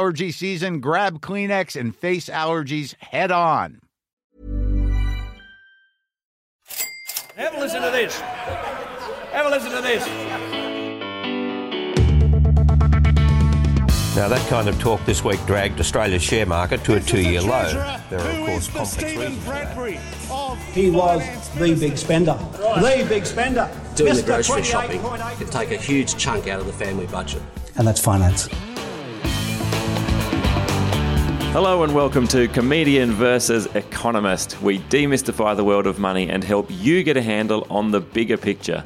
allergy season, grab Kleenex and face allergies head on. Have a listen to this. Have a listen to this. Now, that kind of talk this week dragged Australia's share market to a two year low. There are, of course, complex reasons for that. He was the big spender. The big spender. doing the grocery shopping 28.8 could take a huge chunk out of the family budget. And that's finance. Hello and welcome to Comedian versus Economist. We demystify the world of money and help you get a handle on the bigger picture.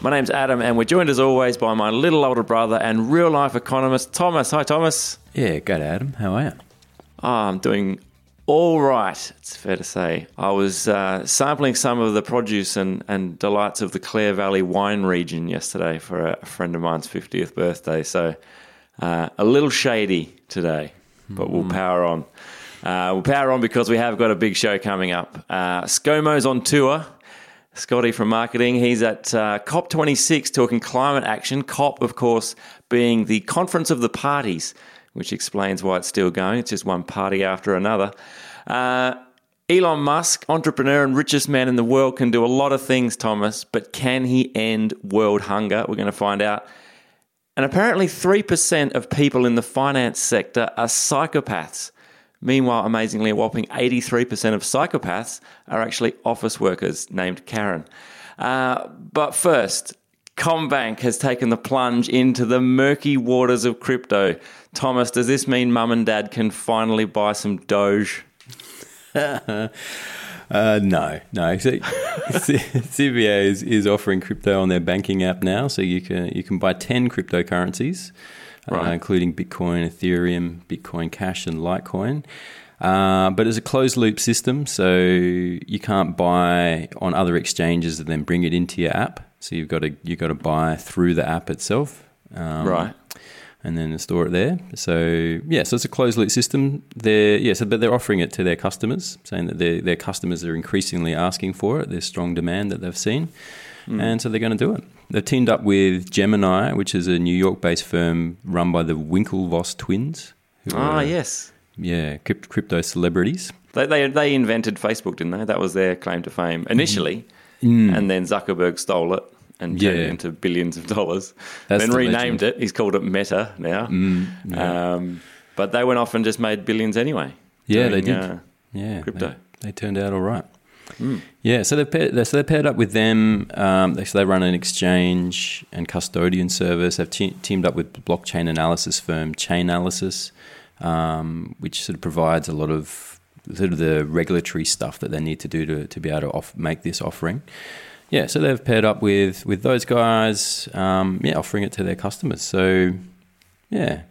My name's Adam, and we're joined as always by my little older brother and real life economist, Thomas. Hi, Thomas. Yeah, good, Adam. How are you? Oh, I'm doing all right, it's fair to say. I was uh, sampling some of the produce and, and delights of the Clare Valley wine region yesterday for a, friend of mine's 50th birthday, so uh, a little shady today, but we'll power on. Uh, we'll power on because we have got a big show coming up. Uh, ScoMo's on tour. Scotty from marketing. He's at uh, COP26 talking climate action. COP, of course, being the conference of the parties, which explains why it's still going. It's just one party after another. Uh, Elon Musk, entrepreneur and richest man in the world, can do a lot of things, Thomas, but can he end world hunger? We're going to find out. And apparently, 3% of people in the finance sector are psychopaths. Meanwhile, amazingly, a whopping 83% of psychopaths are actually office workers named Karen. Uh, but first, Combank has taken the plunge into the murky waters of crypto. Thomas, does this mean mum and dad can finally buy some Doge? Uh, no, no. So, CBA is, is offering crypto on their banking app now, so you can you can buy ten cryptocurrencies, uh, including Bitcoin, Ethereum, Bitcoin Cash, and Litecoin. Uh, but it's a closed loop system, so you can't buy on other exchanges and then bring it into your app. So you've got to you've got to buy through the app itself. Um, Right. And then store it there. So yeah, so it's a closed loop system. They're yeah, so but they're offering it to their customers, saying that their their customers are increasingly asking for it. There's strong demand that they've seen, and so they're going to do it. They've teamed up with Gemini, which is a New York-based firm run by the Winklevoss twins. who Ah, are, yes. yeah, crypto celebrities. They, they, they invented Facebook, didn't they? That was their claim to fame initially. Mm. And then Zuckerberg stole it and turned it into billions of dollars. That's then the renamed legend. it. He's called it Meta now. um, but they went off and just made billions anyway. Yeah, they did. uh, yeah, crypto. They, they turned out all right. Yeah, so they've paired, so they paired up with them. Um, they, so they run an exchange and custodian service. They've te- teamed up with blockchain analysis firm Chainalysis, um, which sort of provides a lot of sort of the regulatory stuff that they need to do to, to be able to off, make this offering. Yeah, so they've paired up with with those guys. Um, yeah, offering it to their customers. So yeah,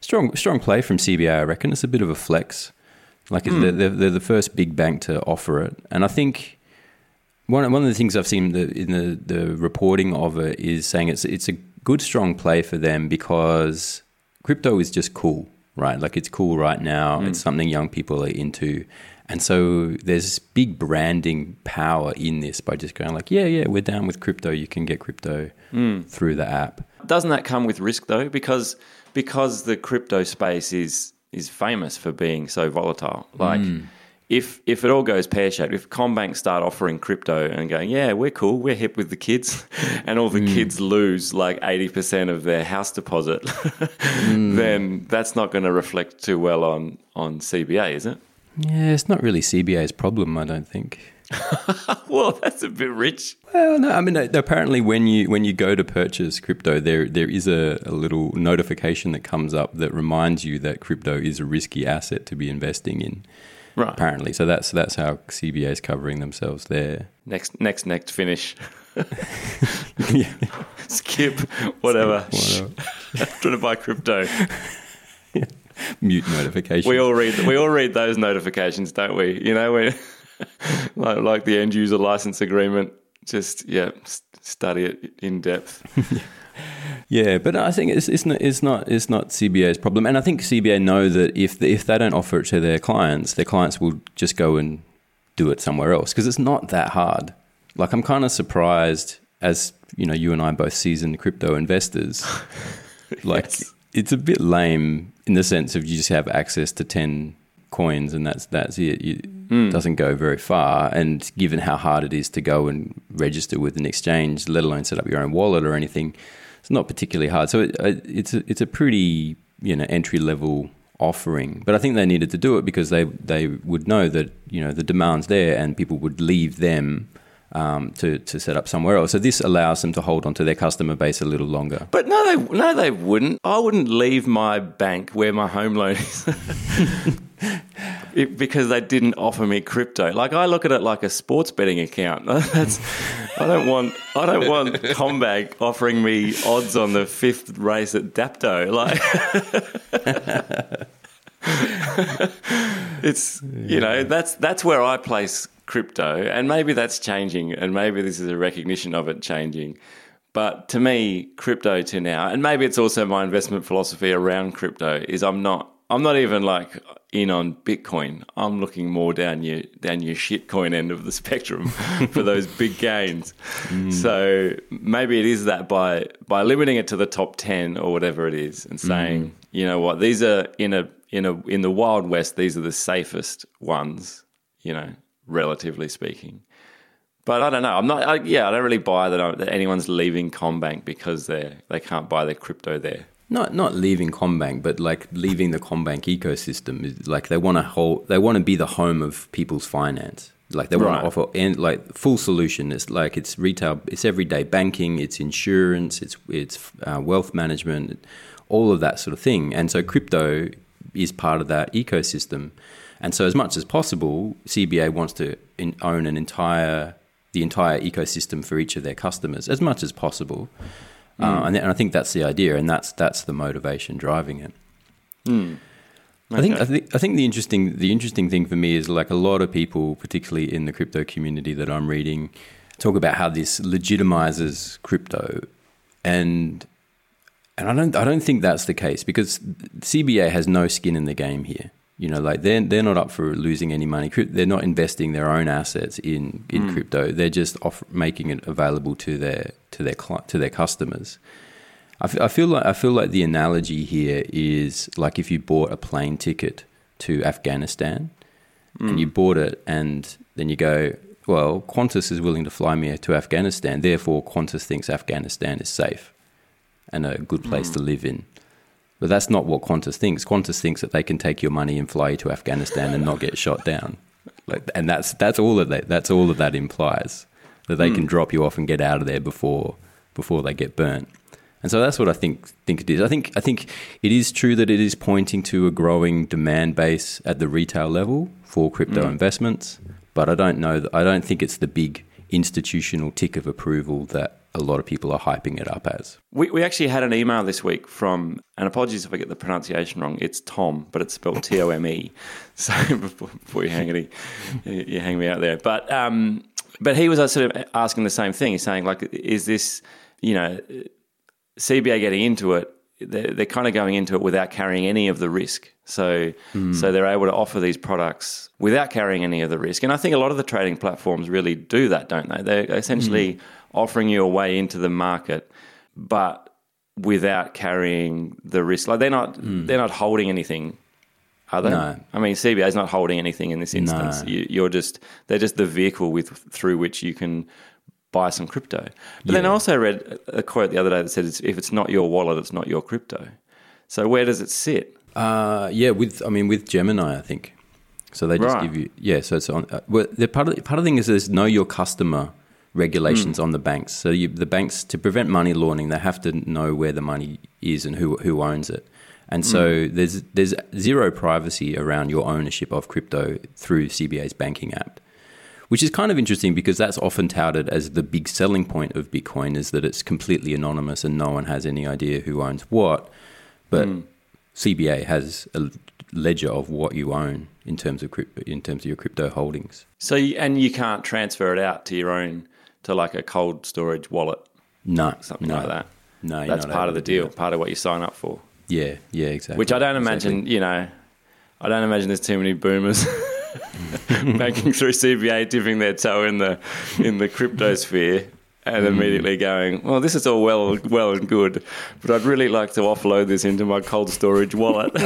strong strong play from CBA. I reckon it's a bit of a flex. Like they're, they're, they're the first big bank to offer it, and I think one one of the things I've seen the, in the, the reporting of it is saying it's it's a good strong play for them because crypto is just cool, right? Like it's cool right now. It's something young people are into, and so there's this big branding power in this by just going like, yeah, yeah, we're down with crypto. You can get crypto hmm. through the app. Doesn't that come with risk though? Because because the crypto space is is famous for being so volatile. Like hmm. if if it all goes pear shaped, if Combank start offering crypto and going, yeah, we're cool, we're hip with the kids, and all the hmm. kids lose like eighty percent of their house deposit, then that's not going to reflect too well on on CBA, is it? Yeah, it's not really CBA's problem, I don't think. Well, that's a bit rich. Well, no, I mean apparently when you when you go to purchase crypto, there there is a, a little notification that comes up that reminds you that crypto is a risky asset to be investing in. Right. Apparently, so that's that's how CBA is covering themselves there. Next, next, next finish. Skip, whatever. i'm Trying to buy crypto. Mute notifications. We all read. We all read those notifications, don't we? You know, we like, like the end user license agreement. Just yeah, study it in depth. Yeah, but I think it's, it's not it's not it's not CBA's problem, and I think CBA know that if if they don't offer it to their clients, their clients will just go and do it somewhere else because it's not that hard. Like I'm kind of surprised, as you know, you and I are both seasoned crypto investors. like Yes. It's a bit lame in the sense of you just have access to ten coins and that's that's it. You. It hmm. doesn't go very far, and given how hard it is to go and register with an exchange, let alone set up your own wallet or anything, it's not particularly hard. So it, it- it's a, it's a pretty you know entry level offering. But I think they needed to do it because they they would know that you know the demand's there and people would leave them um, to to set up somewhere else. So this allows them to hold on to their customer base a little longer. But no, they no, they wouldn't. I wouldn't leave my bank where my home loan is. It- because they didn't offer me crypto. Like I look at it like a sports betting account. That's I don't want I don't want Combank offering me odds on the fifth race at Dapto. Like it's you know that's that's where I place crypto, and maybe that's changing, and maybe this is a recognition of it changing. But to me, crypto to now, and maybe it's also my investment philosophy around crypto is I'm not I'm not even like in on Bitcoin. I'm looking more down your down your shitcoin end of the spectrum for those big gains. Mm. So maybe it is that by by limiting it to the top ten or whatever it is, and saying, mm. you know what, these are in a in a in the wild west, these are the safest ones, you know, relatively speaking. But I don't know. I'm not. I, yeah, I don't really buy that, that anyone's leaving Combank because they they can't buy their crypto there. Not not leaving Combank, but like leaving the Combank ecosystem. Is Like they want to hold, they want to be the home of people's finance. Like they want to offer and like full solution. It's like it's retail, it's everyday banking, it's insurance, it's it's uh, wealth management, all of that sort of thing. And so crypto is part of that ecosystem. And so as much as possible, CBA wants to in, own an entire the entire ecosystem for each of their customers as much as possible. Uh, and, and I think that's the idea, and that's that's the motivation driving it. I think I think I think the interesting the interesting thing for me is like a lot of people, particularly in the crypto community that I'm reading, talk about how this legitimizes crypto, and and I don't I don't think that's the case because CBA has no skin in the game here. You know, like they're they're not up for losing any money. They're not investing their own assets in in hmm. crypto. They're just off making it available to their to their to their customers. I f- I feel like I feel like the analogy here is like if you bought a plane ticket to Afghanistan and hmm. you bought it and then you go, well, Qantas is willing to fly me to Afghanistan, therefore Qantas thinks Afghanistan is safe and a good place to mm. live in. But that's not what Qantas thinks. Qantas thinks that they can take your money and fly you to Afghanistan and not get shot down. Like, and that's that's all that they, that's all that that implies that they can mm. drop you off and get out of there before before they get burnt. And so that's what I think think it is. I think I think it is true that it is pointing to a growing demand base at the retail level for crypto mm. investments, but I don't know. that- I don't think it's the big institutional tick of approval that a lot of people are hyping it up as. We, we actually had an email this week from, and apologies if I get the pronunciation wrong. It's Tom, but it's spelled T O M E. So before, before you hang it, you, you hang me out there. But um, but he was uh, sort of asking the same thing. He's saying like, is this you know CBA getting into it? They're, they're kind of going into it without carrying any of the risk. So hmm. so they're able to offer these products without carrying any of the risk. And I think a lot of the trading platforms really do that, don't they? They're essentially hmm. offering you a way into the market, but without carrying the risk. Like they're not hmm. they're not holding anything. Are they? No. I mean, CBA is not holding anything in this instance. No. You, you're just they're just the vehicle with through which you can buy some crypto. But then I also read a quote the other day that said, "If it's not your wallet, it's not your crypto." So where does it sit? Uh, yeah, with I mean with Gemini, I think. So they just Right. give you yeah. So it's on. Uh, well, the part of the, part of the thing is there's know your customer regulations on the banks. So you, the banks to prevent money laundering, they have to know where the money is and who who owns it. And so there's there's zero privacy around your ownership of crypto through CBA's banking app. Which is kind of interesting because that's often touted as the big selling point of Bitcoin is that it's completely anonymous and no one has any idea who owns what. But Hmm. CBA has a ledger of what you own in terms of crypto, in terms of your crypto holdings. So, and you can't transfer it out to your own, to like a cold storage wallet, No, something no, like that. No, That's part of the deal, part of what you sign up for. Yeah, yeah, exactly. Which I don't Exactly. imagine, you know, I don't imagine there's too many boomers banking through CBA dipping their toe in the in the crypto sphere and Hmm. immediately going, well, this is all well well and good, but I'd really like to offload this into my cold storage wallet.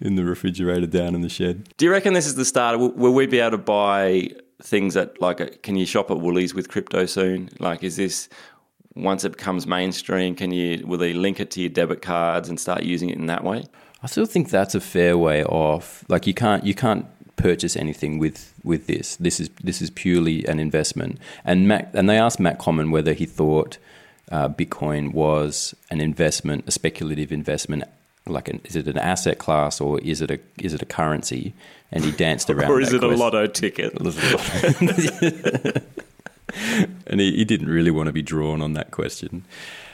in the refrigerator down in the shed. Do you reckon this is the start? Will, will we be able to buy things at like? Can you shop at Woolies with crypto soon? Like, is this once it becomes mainstream? Can you will they link it to your debit cards and start using it in that way? I still think that's a fair way off. Like you can't you can't purchase anything with with this. This is this is purely an investment. And Matt and they asked Matt Comyn whether he thought uh, Bitcoin was an investment, a speculative investment. Like, an, is it an asset class or is it a is it a currency? And he danced around. Or is it a lotto ticket? and he, he didn't really want to be drawn on that question.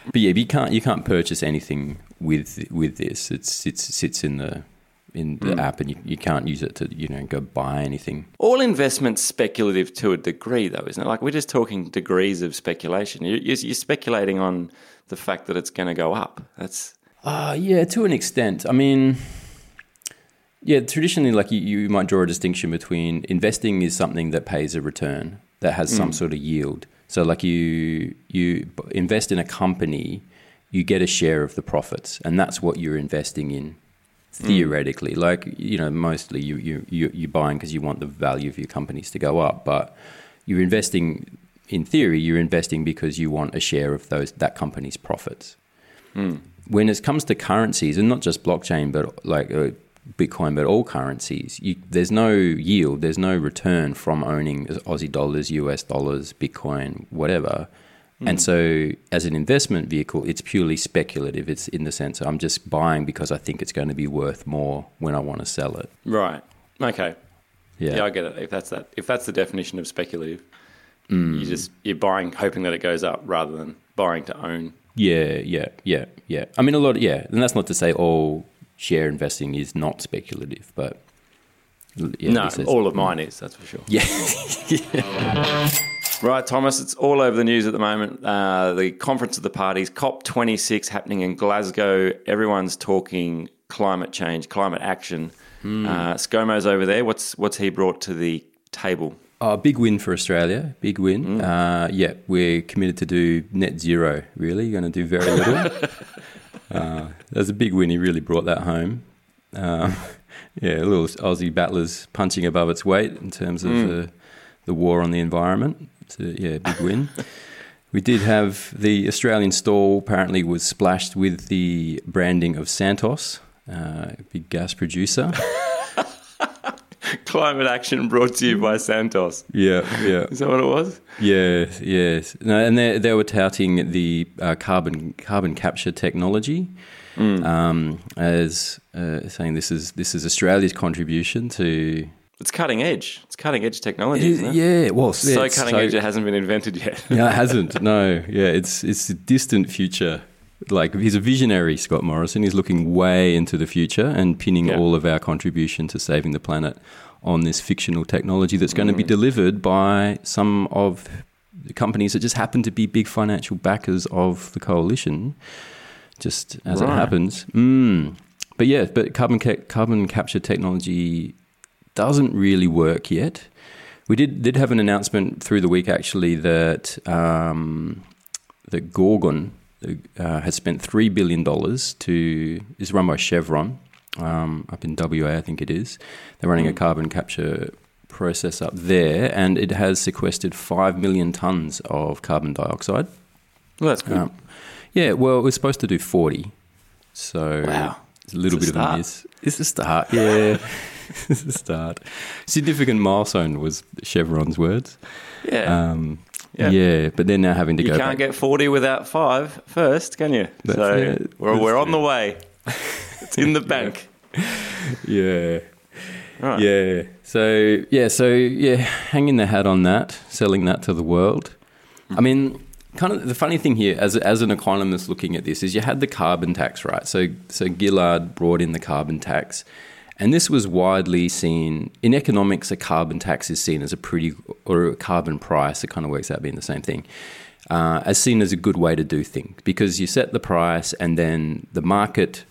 But yeah, you can't you can't purchase anything with with this. It's it sits in the in the app, and you, you can't use it to you know go buy anything. All investment's speculative to a degree, though, isn't it? Like we're just talking degrees of speculation. You're, you're speculating on the fact that it's going to go up. That's Uh, yeah, to an extent. I mean, yeah, traditionally, like you, you might draw a distinction between investing is something that pays a return that has some sort of yield. So, like you you invest in a company, you get a share of the profits, and that's what you're investing in. Theoretically, like you know, mostly you you you you're buying because you want the value of your companies to go up, but you're investing. In theory, you're investing because you want a share of those that company's profits when it comes to currencies, and not just blockchain, but like uh, Bitcoin, but all currencies, you, there's no yield, there's no return from owning Aussie dollars, US dollars, Bitcoin, whatever. And so, as an investment vehicle, it's purely speculative. It's in the sense I'm just buying because I think it's going to be worth more when I want to sell it. right. Okay. Yeah, Yeah, I get it. If that's that, if that's the definition of speculative, Mm. you just you're buying hoping that it goes up rather than buying to own. Yeah, yeah, yeah, yeah. I mean, a lot. Of, yeah, and that's not to say all share investing is not speculative, but yeah, no, all of mine is. That's for sure. Yeah, Right, Thomas, it's all over the news at the moment. Uh, the Conference of the Parties, COP26, happening in Glasgow. Everyone's talking climate change, climate action. Hmm. Uh, ScoMo's over there. What's what's he brought to the table? Oh, big win for Australia. Big win. Uh, yeah, we're committed to do net zero, really. You're going to do very little. uh, that's a big win. He really brought that home. Um, yeah, a little Aussie battlers punching above its weight in terms of the, the war on the environment. So, yeah, big win. we did have the Australian stall apparently was splashed with the branding of Santos, uh, big gas producer. Climate action brought to you by Santos. yeah, yeah. Is that what it was? Yes, yes. No, and they, they were touting the uh, carbon carbon capture technology um, as uh, saying this is this is Australia's contribution to. It's cutting edge. It's cutting edge technology, isn't it? yeah, well, So yeah, it's cutting edge it hasn't been invented yet. yeah, it hasn't. No, yeah, it's it's a distant future. Like he's a visionary, Scott Morrison. He's looking way into the future and pinning Yeah. all of our contribution to saving the planet on this fictional technology that's going to Mm. be delivered by some of the companies that just happen to be big financial backers of the coalition. Just as it happens, mm. but yeah, but carbon ca- carbon capture technology doesn't really work yet. We did did have an announcement through the week actually that um, that Gorgon uh, has spent three billion dollars to is run by Chevron um, up in WA, I think it is. They're running a carbon capture process up there, and it has sequestered five million tons of carbon dioxide. Well, that's good. Um, yeah, well, it was supposed to do forty, so Wow. It's a little It's a bit of a start. miss. It's a start, yeah. it's a start. Significant milestone was Chevron's words. yeah. Um, Yeah. yeah. but they're now having to you go. You can't back. get 40 without five first, can you? That's so we're, we're on the way. It's in the bank. Yeah. Right. Yeah. So yeah, so yeah, hanging the hat on that, selling that to the world. I mean, kind of the funny thing here, as as an economist looking at this, is you had the carbon tax, right? So so Gillard brought in the carbon tax, and this was widely seen in economics. A carbon tax is seen as a pretty or a carbon price. It kind of works out being the same thing. Uh, as seen as a good way to do things because you set the price and then the market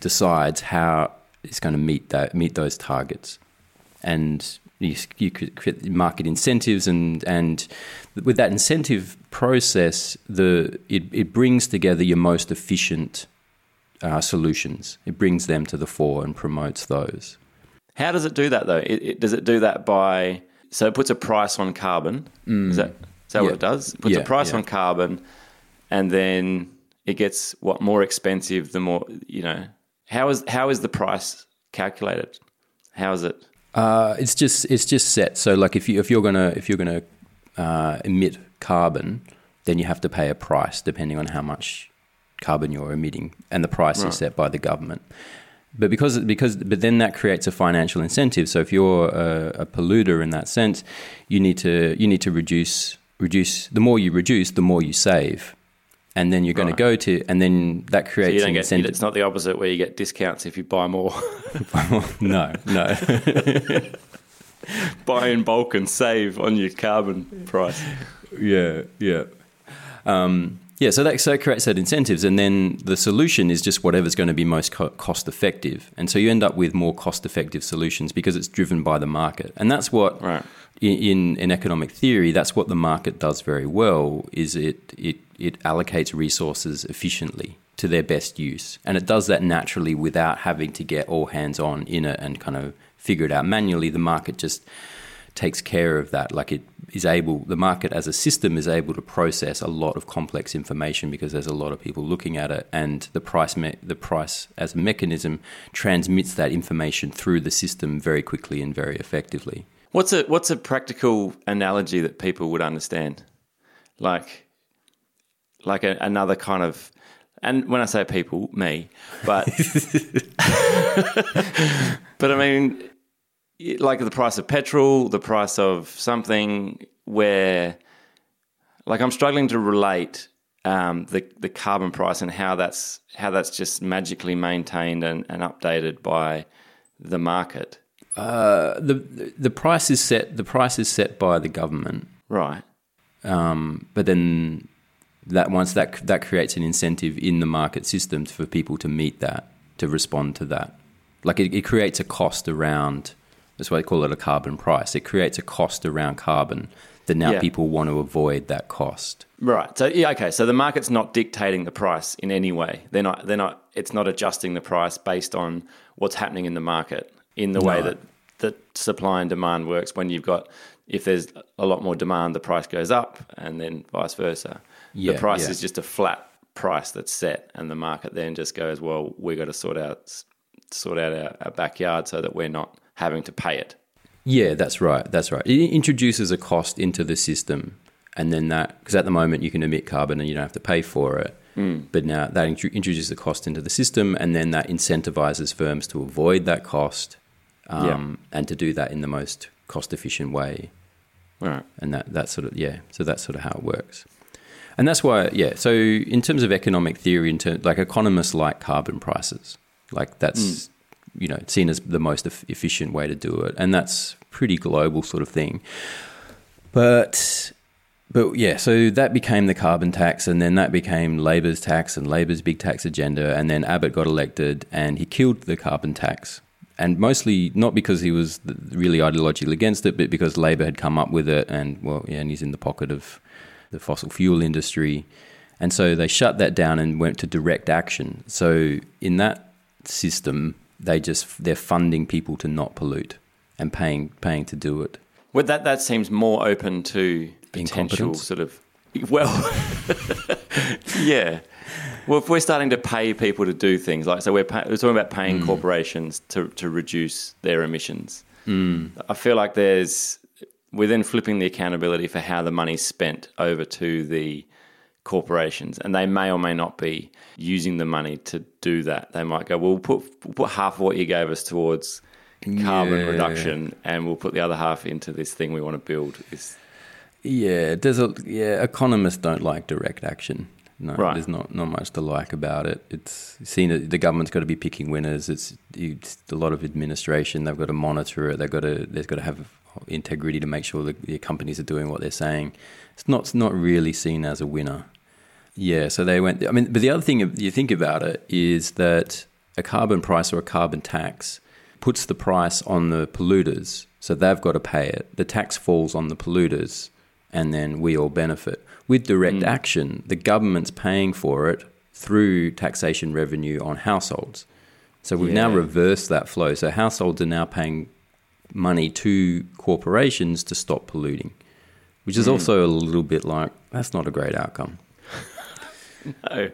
decides how it's going to meet that meet those targets, and you, you could create market incentives and and with that incentive process, the it, it brings together your most efficient uh, solutions. It brings them to the fore and promotes those. How does it do that though? It, it, does it do that by so it puts a price on carbon? Is that is that Yeah. what it does? It puts Yeah, a price yeah. on carbon, and then it gets what more expensive the more you know. How is how is the price calculated? How is it? Uh, it's just it's just set. So like if you if you're gonna if you're gonna uh, emit carbon, then you have to pay a price depending on how much carbon you're emitting, and the price Right. is set by the government. But because because but then that creates a financial incentive. So if you're a, a polluter in that sense, you need to you need to reduce reduce. The more you reduce, the more you save, and then you're going Right. to go to and then that So creates you don't get incentive. it's not the opposite where you get discounts if you buy more. no, no. buy in bulk and save on your carbon price. Yeah, yeah. Um, yeah, so that, so that creates that incentives, and then the solution is just whatever's going to be most co- cost effective. And so you end up with more cost effective solutions because it's driven by the market. And that's what, Right. in, in, in economic theory, that's what the market does very well, is it, it, it allocates resources efficiently to their best use. And it does that naturally without having to get all hands on in it and kind of figure it out manually. The market just takes care of that. Like it is able, the market as a system is able to process a lot of complex information because there's a lot of people looking at it, and the price, me- the price as a mechanism transmits that information through the system very quickly and very effectively. What's a what's a practical analogy that people would understand? Like like a, another kind of and when I say people, me, but but I mean like the price of petrol, the price of something where like I'm struggling to relate um, the the carbon price and how that's how that's just magically maintained and, and updated by the market. the The price is set. The price is set by the government, Right. um, but then that once that that creates an incentive in the market system for people to meet that, to respond to that. Like it, it creates a cost around. That's why they call it a carbon price. It creates a cost around carbon that now Yeah. people want to avoid that cost. Right. So yeah, okay. So the market's not dictating the price in any way. They're not. They're not. It's not adjusting the price based on what's happening in the market in the way that that supply and demand works. When you've got, if there's a lot more demand, the price goes up, and then vice versa. Yeah, the price yeah. is just a flat price that's set, and the market then just goes, well, we got to sort out sort out our, our backyard so that we're not having to pay it. Yeah, that's right. That's right. It introduces a cost into the system, and then that because at the moment you can emit carbon and you don't have to pay for it. But now that intro- introduces the cost into the system, and then that incentivizes firms to avoid that cost, um, and to do that in the most cost efficient way. Right. and that that sort of yeah so that's sort of how it works and that's why yeah so in terms of economic theory in terms like economists like carbon prices. Like that's mm. you know seen as the most eff- efficient way to do it. And that's pretty global sort of thing. But but yeah so that became the carbon tax and then that became labor's tax and labor's big tax agenda and then abbott got elected and he killed the carbon tax. And mostly not because he was really ideologically against it, but because Labor had come up with it, and well, yeah, and he's in the pocket of the fossil fuel industry, and so they shut that down and went to direct action. So in that system, they just they're funding people to not pollute and paying paying to do it. Well, that that seems more open to potential sort of. Well, yeah. Well, if we're starting to pay people to do things like so, we're, pay, we're talking about paying mm. corporations to to reduce their emissions. Mm. I feel like there's we're then flipping the accountability for how the money's spent over to the corporations, and they may or may not be using the money to do that. They might go, "Well, we'll put we'll put half of what you gave us towards carbon Yeah. reduction, and we'll put the other half into this thing we want to build. Yeah, there's a yeah. Economists don't like direct action. No, Right. there's not not much to like about it. It's seen that the government's got to be picking winners. It's, it's a lot of administration. They've got to monitor it. They've got to there's got to have integrity to make sure that the companies are doing what they're saying. It's not it's not really seen as a winner. Yeah, so they went. I mean, but the other thing you think about it is that a carbon price or a carbon tax puts the price on the polluters, so they've got to pay it. The tax falls on the polluters, and then we all benefit. With direct mm. action, the government's paying for it through taxation revenue on households. So we've now reversed that flow. So households are now paying money to corporations to stop polluting, which is also a little bit like that's not a great outcome. no.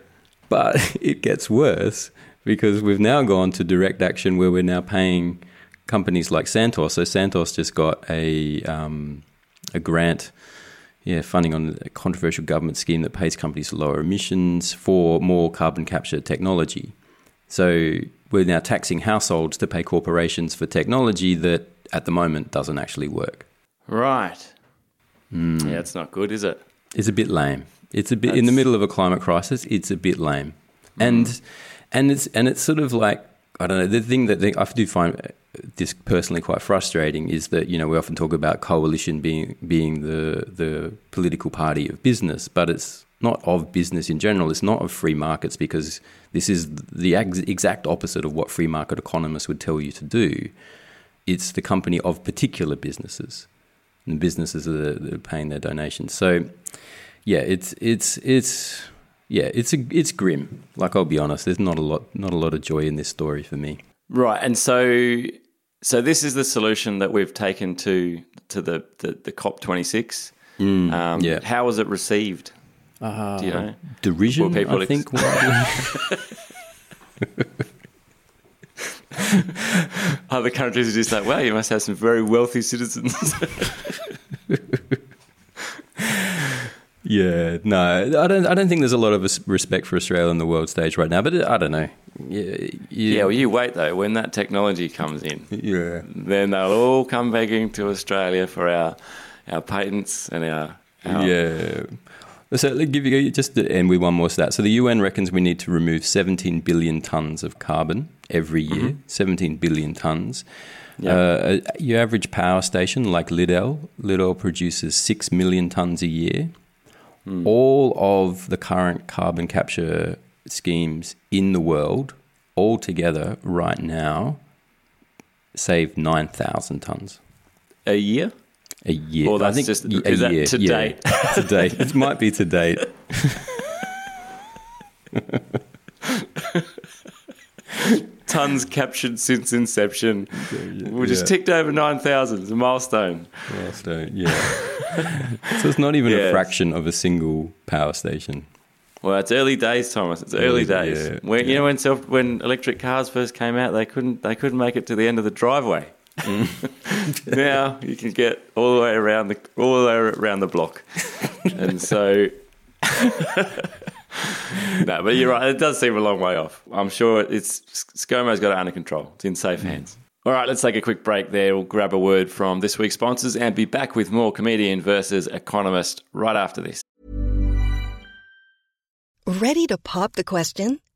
But it gets worse because we've now gone to direct action where we're now paying companies like Santos. So Santos just got a um, a grant, yeah, funding on a controversial government scheme that pays companies to lower emissions for more carbon capture technology. So we're now taxing households to pay corporations for technology that at the moment doesn't actually work. right. Hmm. Yeah, it's not good, is it? It's a bit lame. It's a bit in the middle of a climate crisis. It's a bit lame, and and it's and it's sort of like I don't know. The thing that they, I do find this personally quite frustrating is that you know we often talk about coalition being being the the political party of business, but it's not of business in general. It's not of free markets because this is the ex- exact opposite of what free market economists would tell you to do. It's the company of particular businesses and the businesses are, that are paying their donations. So, yeah, it's it's it's yeah, it's a, it's grim. Like I'll be honest, there's not a lot not a lot of joy in this story for me. Right, and so so this is the solution that we've taken to to the the, the COP twenty six. Um, Mm, yeah. How was it received? Do you know? Derision, people I ex- think. Other countries are just like, wow, you must have some very wealthy citizens. yeah, no, I don't. I don't think there's a lot of respect for Australia on the world stage right now. But uh, I don't know. Yeah, yeah, well, you wait though. When that technology comes in, yeah. then they'll all come begging to Australia for our our patents and our, our Yeah. So let me give you just to end with one more stat. So the UN reckons we need to remove 17 billion tons of carbon every year. 17 billion tons. Yeah. Uh, your average power station like Liddell, Liddell produces 6 million tons a year. All of the current carbon capture schemes in the world, all together right now, save 9,000 tons a year. A year. Or I that's think just- y- is a that year, to yeah. date? to date, it might be to date. Tons captured since inception. We just ticked over nine thousand. It's a milestone. Milestone, yeah. so it's not even a fraction of a single power station. Well, it's early days, Thomas. It's early Early- days. yeah, when, You know when self, when electric cars first came out, they couldn't they couldn't make it to the end of the driveway. Now you can get all the way around the all the way around the block, and so. no, but you're right. It does seem a long way off. I'm sure it's ScoMo's got it under control. It's in safe hands. All right, let's take a quick break there. We'll grab a word from this week's sponsors and be back with more comedian versus economist right after this. Ready to pop the question?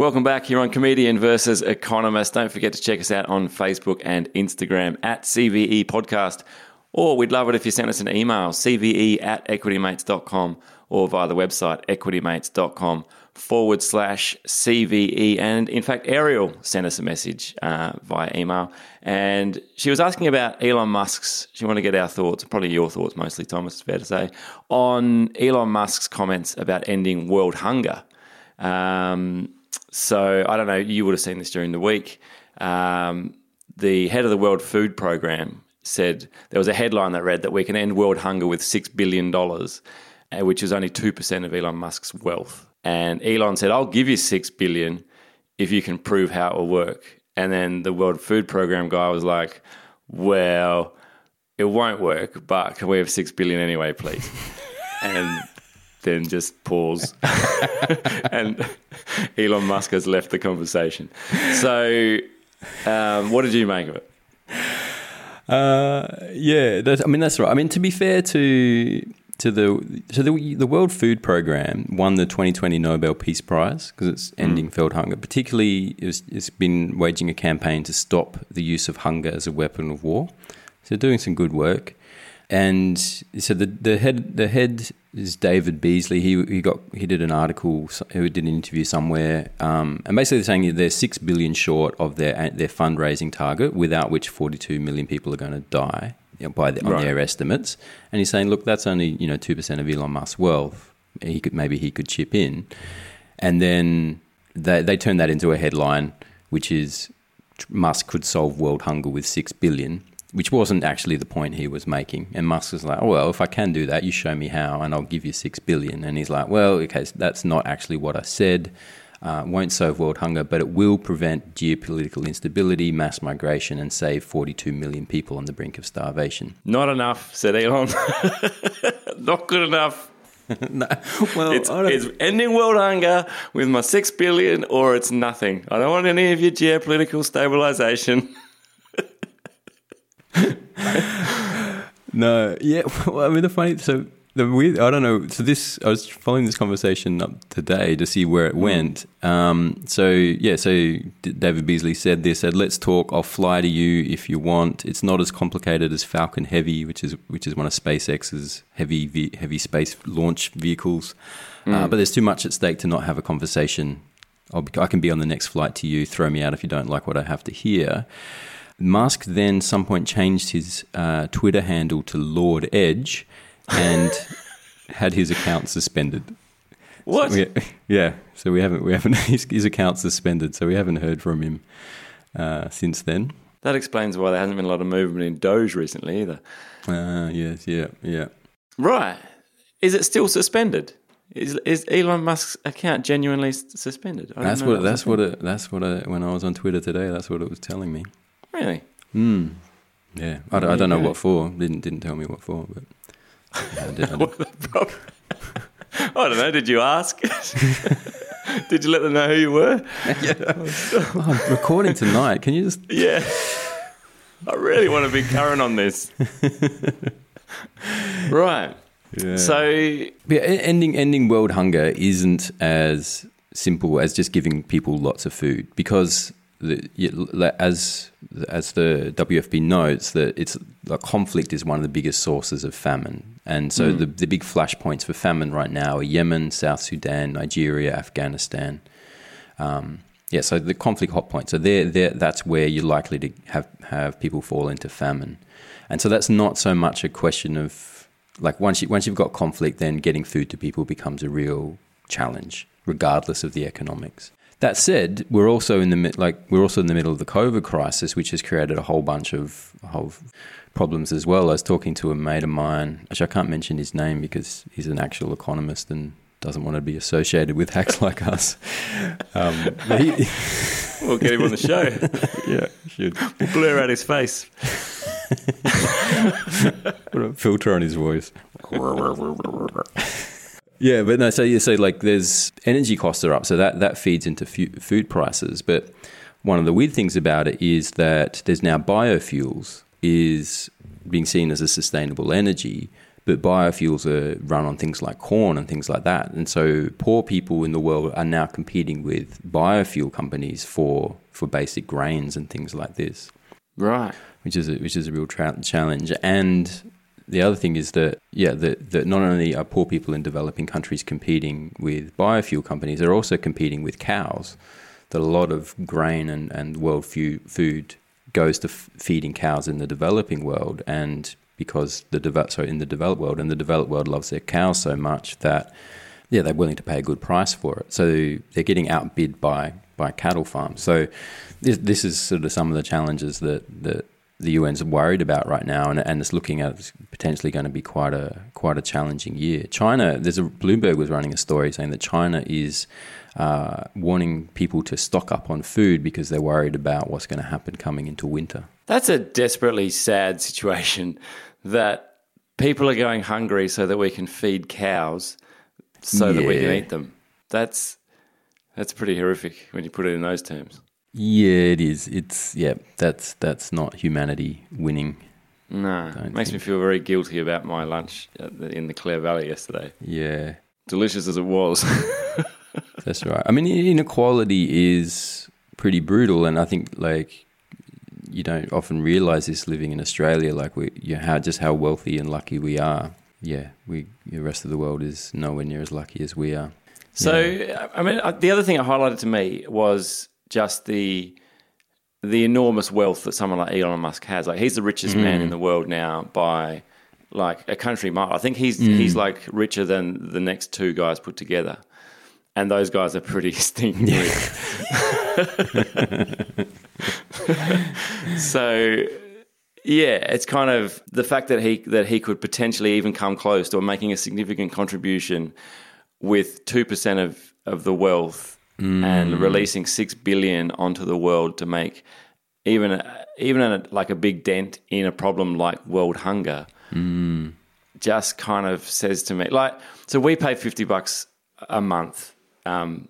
Welcome back here on Comedian versus Economist. Don't forget to check us out on Facebook and Instagram at CVE Podcast. Or we'd love it if you sent us an email, cve at equitymates.com or via the website equitymates.com forward slash CVE. And in fact, Ariel sent us a message uh, via email and she was asking about Elon Musk's, she wanted to get our thoughts, probably your thoughts mostly, Thomas, it's fair to say, on Elon Musk's comments about ending world hunger. Um, so I don't know, you would have seen this during the week. Um, the head of the World Food Program said there was a headline that read that we can end world hunger with $6 billion, uh, which is only 2% of Elon Musk's wealth. And Elon said, I'll give you 6 billion if you can prove how it will work. And then the World Food Program guy was like, well, it won't work, but can we have 6 billion anyway, please? and then just pause. and Elon Musk has left the conversation. So, um, what did you make of it? Uh, yeah, I mean that's right. I mean to be fair to to the so the the World Food Program won the 2020 Nobel Peace Prize because it's ending mm. hunger. Particularly, it's, it's been waging a campaign to stop the use of hunger as a weapon of war. So doing some good work. And so the the head the head is David Beasley. He he got he did an article. He did an interview somewhere, um, and basically they're saying they're six billion short of their their fundraising target, without which forty two million people are going to die you know, by the, on right. their estimates. And he's saying, look, that's only you know two percent of Elon Musk's wealth. He could maybe he could chip in, and then they they turn that into a headline, which is Musk could solve world hunger with six billion which wasn't actually the point he was making. And Musk was like, oh, well, if I can do that, you show me how, and I'll give you six billion. And he's like, well, okay, so that's not actually what I said. Uh, won't solve world hunger, but it will prevent geopolitical instability, mass migration, and save 42 million people on the brink of starvation. Not enough, said Elon. not good enough. no, well, it's, it's, ending world hunger with my six billion, or it's nothing. I don't want any of your geopolitical stabilization. no, yeah. Well, I mean, the funny so the weird. I don't know. So this, I was following this conversation up today to see where it mm. went. Um, so yeah, so David Beasley said this. Said, "Let's talk. I'll fly to you if you want. It's not as complicated as Falcon Heavy, which is which is one of SpaceX's heavy heavy space launch vehicles. Uh, mm. Uh, but there's too much at stake to not have a conversation. I'll I can be on the next flight to you. Throw me out if you don't like what I have to hear." Musk then, some point, changed his uh, Twitter handle to Lorde Edge and had his account suspended. What? So we, yeah, so we haven't we haven't his, his account suspended, so we haven't heard from him uh, since then. That explains why there hasn't been a lot of movement in Doge recently either. Uh, yes, yeah, yeah. Right. Is it still suspended? Is, is Elon Musk's account genuinely suspended? That's what, that's what it that's what when I was on Twitter today. That's what it was telling me. Really? Hmm. Yeah, I, I, don't know what for. Didn't didn't tell me what for, but yeah, I, did, I, did. I don't know. Did you ask? did you let them know who you were? yeah. oh, I'm recording tonight. Can you just? Yeah. I really want to be current on this. right. Yeah. So yeah, ending ending world hunger isn't as simple as just giving people lots of food because the, as as the WFP notes that it's like conflict is one of the biggest sources of famine, and so mm. the the big flashpoints for famine right now are Yemen, South Sudan, Nigeria, Afghanistan. Um, yeah, so the conflict hot points. So there, there, that's where you're likely to have have people fall into famine, and so that's not so much a question of like once you once you've got conflict, then getting food to people becomes a real challenge, regardless of the economics. That said, we're also in the like we're also in the middle of the COVID crisis, which has created a whole bunch of whole problems as well. I was talking to a mate of mine, which I can't mention his name because he's an actual economist and doesn't want to be associated with hacks like us. Um, he, we'll get him on the show. yeah, should. We'll blur out his face. Put a filter on his voice. Yeah, but no. So you say like there's energy costs are up, so that that feeds into food prices. But one of the weird things about it is that there's now biofuels is being seen as a sustainable energy, but biofuels are run on things like corn and things like that. And so poor people in the world are now competing with biofuel companies for for basic grains and things like this. Right. Which is a, which is a real tra- challenge. And the other thing is that yeah, that, that not only are poor people in developing countries competing with biofuel companies, they're also competing with cows. That a lot of grain and, and world food goes to f- feeding cows in the developing world, and because the develop so in the developed world and the developed world loves their cows so much that yeah they're willing to pay a good price for it. So they're getting outbid by by cattle farms. So this, this is sort of some of the challenges that that the UN's worried about right now, and, and it's looking at potentially going to be quite a quite a challenging year. China, there's a Bloomberg was running a story saying that China is uh, warning people to stock up on food because they're worried about what's going to happen coming into winter. That's a desperately sad situation that people are going hungry so that we can feed cows so yeah. that we can eat them. That's that's pretty horrific when you put it in those terms. Yeah, it is. It's yeah. That's that's not humanity winning. No, it makes think. me feel very guilty about my lunch in the Clare Valley yesterday. Yeah, delicious as it was. that's right. I mean, inequality is pretty brutal, and I think like you don't often realize this living in Australia. Like we, you know, how just how wealthy and lucky we are. Yeah, we the rest of the world is nowhere near as lucky as we are. So, yeah. I mean, the other thing it highlighted to me was just the the enormous wealth that someone like Elon Musk has. Like, he's the richest mm. man in the world now by like a country mile. I think he's mm. he's like richer than the next two guys put together, and those guys are pretty stinking rich. so yeah, it's kind of the fact that he that he could potentially even come close to making a significant contribution with two percent of of the wealth mm. and releasing six billion onto the world to make even even a, like a big dent in a problem like world hunger. Mm. Just kind of says to me like so we pay fifty bucks a month um,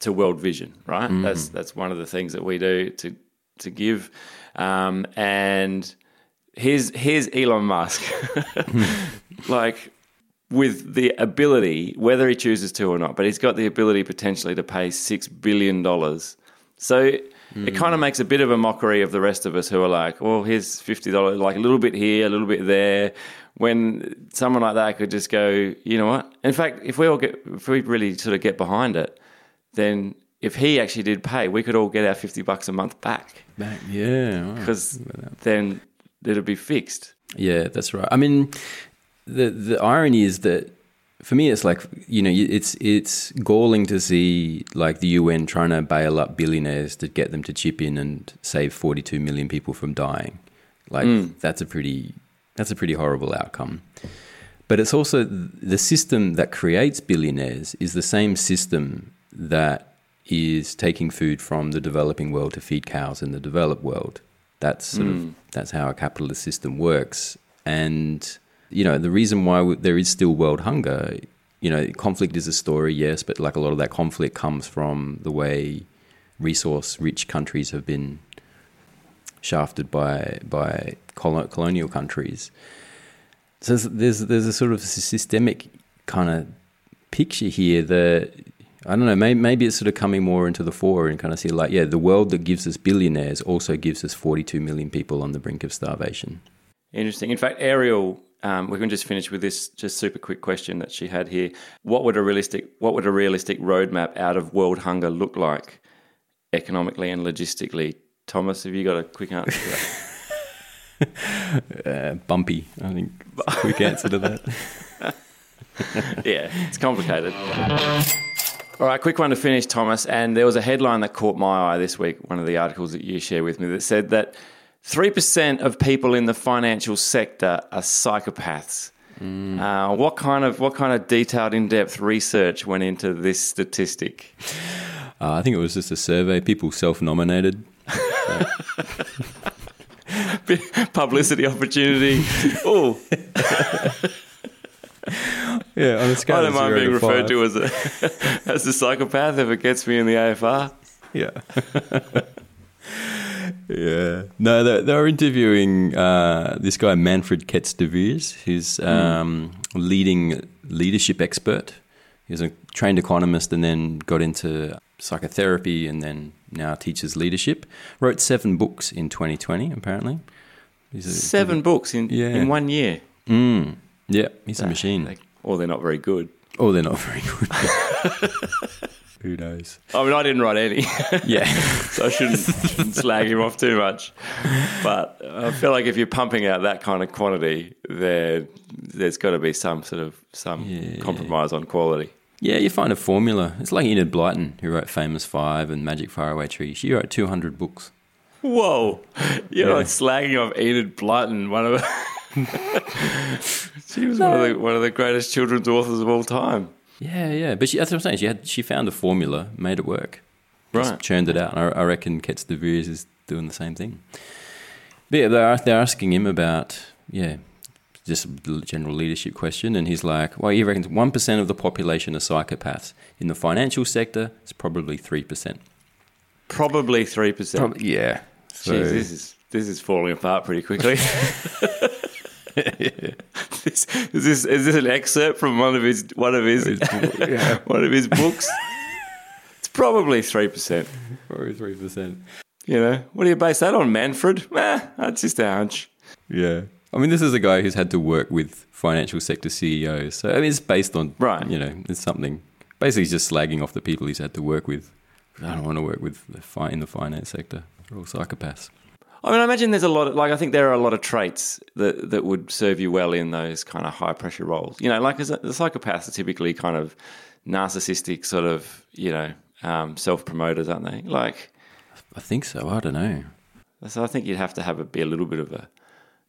to World Vision, right? Mm. That's that's one of the things that we do to to give. Um, and here's here's Elon Musk, like with the ability, whether he chooses to or not, but he's got the ability potentially to pay six billion dollars. So mm. it kind of makes a bit of a mockery of the rest of us who are like, well, here's fifty dollars, like a little bit here, a little bit there. When someone like that could just go, you know what? In fact, if we all get, if we really sort of get behind it, then if he actually did pay, we could all get our 50 bucks a month back. Back, yeah. Because then it'll be fixed. Yeah, that's right. I mean, the the irony is that for me, it's like you know, it's it's galling to see like the UN trying to bail up billionaires to get them to chip in and save 42 million people from dying. Like mm. that's a pretty that's a pretty horrible outcome. But it's also the system that creates billionaires is the same system that is taking food from the developing world to feed cows in the developed world. That's sort mm. of that's how a capitalist system works. And you know the reason why there is still world hunger. You know, conflict is a story, yes, but like a lot of that conflict comes from the way resource-rich countries have been shafted by by colonial countries. So there's there's a sort of systemic kind of picture here that I don't know. Maybe, maybe it's sort of coming more into the fore and kind of see like, yeah, the world that gives us billionaires also gives us 42 million people on the brink of starvation. Interesting. In fact, Ariel, um, we can just finish with this just super quick question that she had here. What would a realistic What would a realistic roadmap out of world hunger look like, economically and logistically? Thomas, have you got a quick answer to that? uh, bumpy. I think quick answer to that. yeah, it's complicated. All right, quick one to finish, Thomas. And there was a headline that caught my eye this week, one of the articles that you share with me, that said that 3% of people in the financial sector are psychopaths. Mm. Uh, what kind of what kind of detailed, in-depth research went into this statistic? Uh, I think it was just a survey. People self-nominated. Publicity opportunity. oh, yeah, on a scale I don't mind being referred to as a as a psychopath if it gets me in the AFR. Yeah. Yeah. No, they, they were interviewing uh, this guy, Manfred Ketz de Vries, who's um, leading leadership expert. He was a trained economist and then got into psychotherapy and then now teaches leadership. Wrote seven books in 2020, apparently. He's a- Seven books in, Yeah. in one year. Mm. Yeah, he's a machine. They- or they're not very good. Oh, they're not very good. Who knows? I mean, I didn't write any. Yeah. so I shouldn't, shouldn't slag him off too much. But I feel like if you're pumping out that kind of quantity, there there's got to be some sort of some compromise on quality. Yeah, you find a formula. It's like Enid Blyton, who wrote Famous Five and Magic Faraway Tree. She wrote 200 books. Whoa, you're Yeah. like slagging off Enid Blyton, one of she was one of the one of the greatest children's authors of all time. Yeah, yeah. But she, that's what I'm saying. She had she found a formula, made it work, Just Right. churned it out. And I, I reckon Ketz de Vries is doing the same thing. But yeah, they're they're asking him about yeah, just a general leadership question, and he's like, "Well, he reckons one percent of the population are psychopaths. In the financial sector, it's probably three percent. Probably three percent. yeah. So- Jeez, this is this is falling apart pretty quickly. this, is this is this an excerpt from one of his one of his one of his books? It's probably three percent. Probably three percent. You know, what do you base that on, Manfred? Eh, that's just a hunch. Yeah. I mean, this is a guy who's had to work with financial sector CEOs. So, I mean, it's based on, Right. you know, it's something. Basically, he's just slagging off the people he's had to work with. I don't want to work with the fi- in the finance sector. They're all psychopaths. I mean, I imagine there's a lot of like I think there are a lot of traits that that would serve you well in those kind of high pressure roles. You know, like as a, the psychopaths are typically kind of narcissistic, sort of you know um, self promoters, aren't they? Like, I think so. I don't know. so I think you'd have to have a, be a little bit of a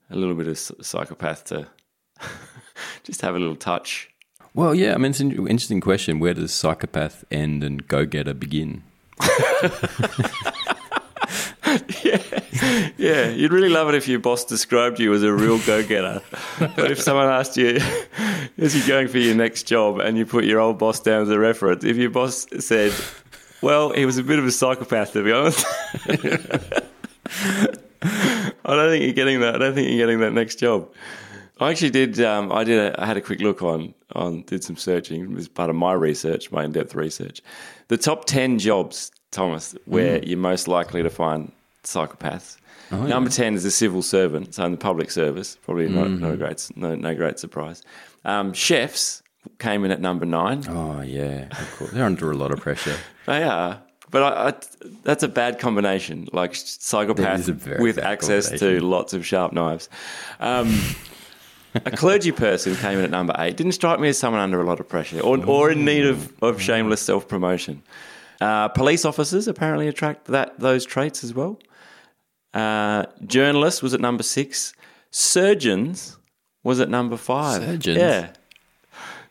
a little bit of psychopath to just have a little touch. Well, yeah. I mean, it's an interesting question. Where does psychopath end and go getter begin? Yeah, you'd really love it if your boss described you as a real go getter. but if someone asked you, is he going for your next job, and you put your old boss down as a reference, if your boss said, well, he was a bit of a psychopath, to be honest. I don't think you're getting that. I don't think you're getting that next job. I actually did. Um, I did. A, I had a quick look on on did some searching as part of my research, my in depth research. The top ten jobs, Thomas, where you're most likely to find psychopaths. Oh, Number ten is a civil servant, so in the public service, probably not, not a great, no, no great surprise. Um, chefs came in at number nine. Oh, yeah. Of course. They're under a lot of pressure. They are. But I, I, that's a bad combination, like That is psychopath with access to lots of sharp knives. Um, a clergy person came in at number eight. Didn't strike me as someone under a lot of pressure or, or in need of, of shameless self promotion. Uh, police officers apparently attract that those traits as well. Uh, journalists was at number six. Surgeons was at number five. Surgeons? Yeah.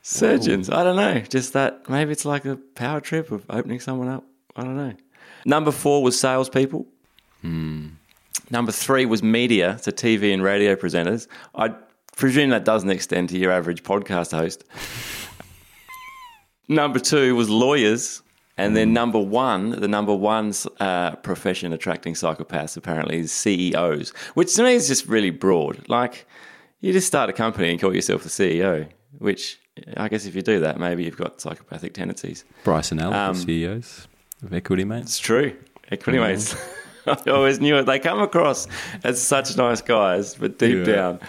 Surgeons. I don't know. Just that maybe it's like a power trip of opening someone up. I don't know. Number four was salespeople. Number three was media, so TV and radio presenters. I presume that doesn't extend to your average podcast host. number two was lawyers. And then number one, the number one uh, profession attracting psychopaths apparently is CEOs, which to me is just really broad. Like, you just start a company and call yourself the CEO, which I guess if you do that, maybe you've got psychopathic tendencies. Bryce and Alec, Um, CEOs of equity mates. It's true. Equity mates. I always knew it. They come across as such nice guys, but deep Yeah. down,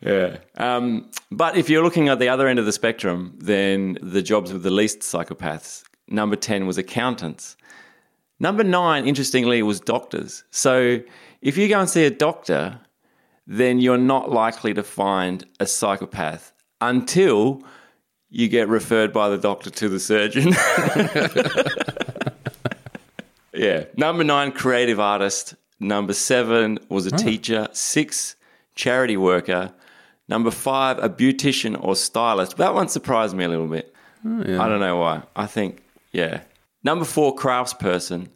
yeah. Um, but if you're looking at the other end of the spectrum, then the jobs with the least psychopaths, number 10 was accountants. Number nine, interestingly, was doctors. So if you go and see a doctor, then you're not likely to find a psychopath until you get referred by the doctor to the surgeon. yeah. Number nine, creative artist. Number seven was a hmm. teacher. Six, charity worker. Number five, a beautician or stylist. That one surprised me a little bit. Oh, I don't know why. I think, yeah. Number four, craftsperson.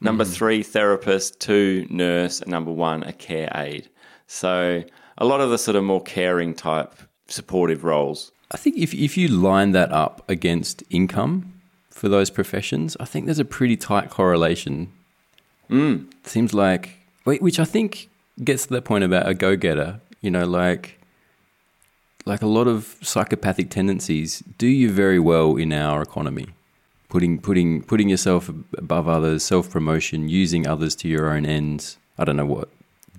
Number three, therapist. Two, nurse. And number one, a care aide. So a lot of the sort of more caring type supportive roles. I think if if you line that up against income for those professions, I think there's a pretty tight correlation. Mm. Seems like which I think gets to the point about a go-getter. You know, like like a lot of psychopathic tendencies do you very well in our economy. Putting putting putting yourself above others, self promotion, using others to your own ends. I don't know what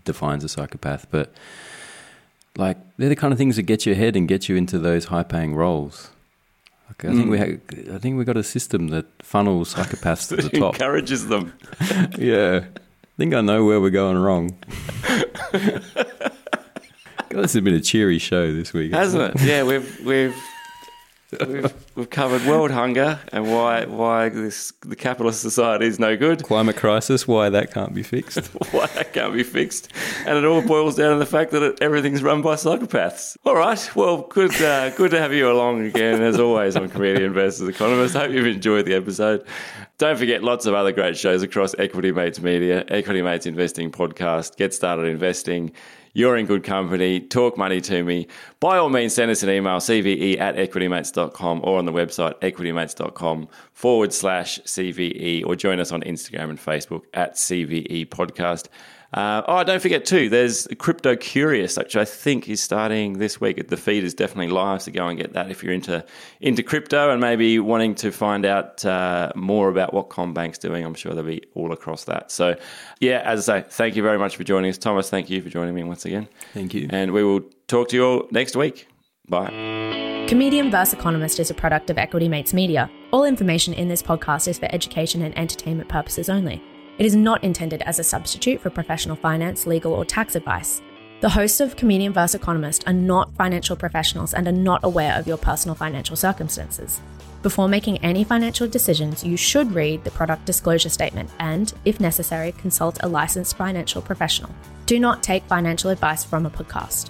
defines a psychopath, but like they're the kind of things that get you ahead and get you into those high paying roles. I think we Mm. ha- I think we got a system that funnels psychopaths to the top. Encourages them. yeah, I think I know where we're going wrong. God, this has been a cheery show this week, Hasn't it? Yeah, we've we've we've, we've covered world hunger and why why this the capitalist society is no good. Climate crisis, why that can't be fixed. why that can't be fixed, and it all boils down to the fact that it, everything's run by psychopaths. All right, well, good uh, good to have you along again as always on Comedian versus Economist. Hope you've enjoyed the episode. Don't forget lots of other great shows across Equity Mates Media, Equity Mates Investing Podcast, Get Started Investing. You're in good company. Talk money to me. By all means, send us an email, cve at equitymates.com or on the website equitymates.com forward slash CVE or join us on Instagram and Facebook at CVE Podcast. Uh, oh, don't forget too, there's Crypto Curious, which I think is starting this week. The feed is definitely live, so go and get that if you're into into crypto and maybe wanting to find out uh, more about what Combank's doing. I'm sure they'll be all across that. So, yeah, as I say, thank you very much for joining us, Thomas. Thank you for joining me once again. Thank you. And we will talk to you all next week. Bye. Comedian vs. Economist is a product of Equity Mates Media. All information in this podcast is for education and entertainment purposes only. It is not intended as a substitute for professional finance, legal, or tax advice. The hosts of Comedian vs. Economist are not financial professionals and are not aware of your personal financial circumstances. Before making any financial decisions, you should read the product disclosure statement and, if necessary, consult a licensed financial professional. Do not take financial advice from a podcast.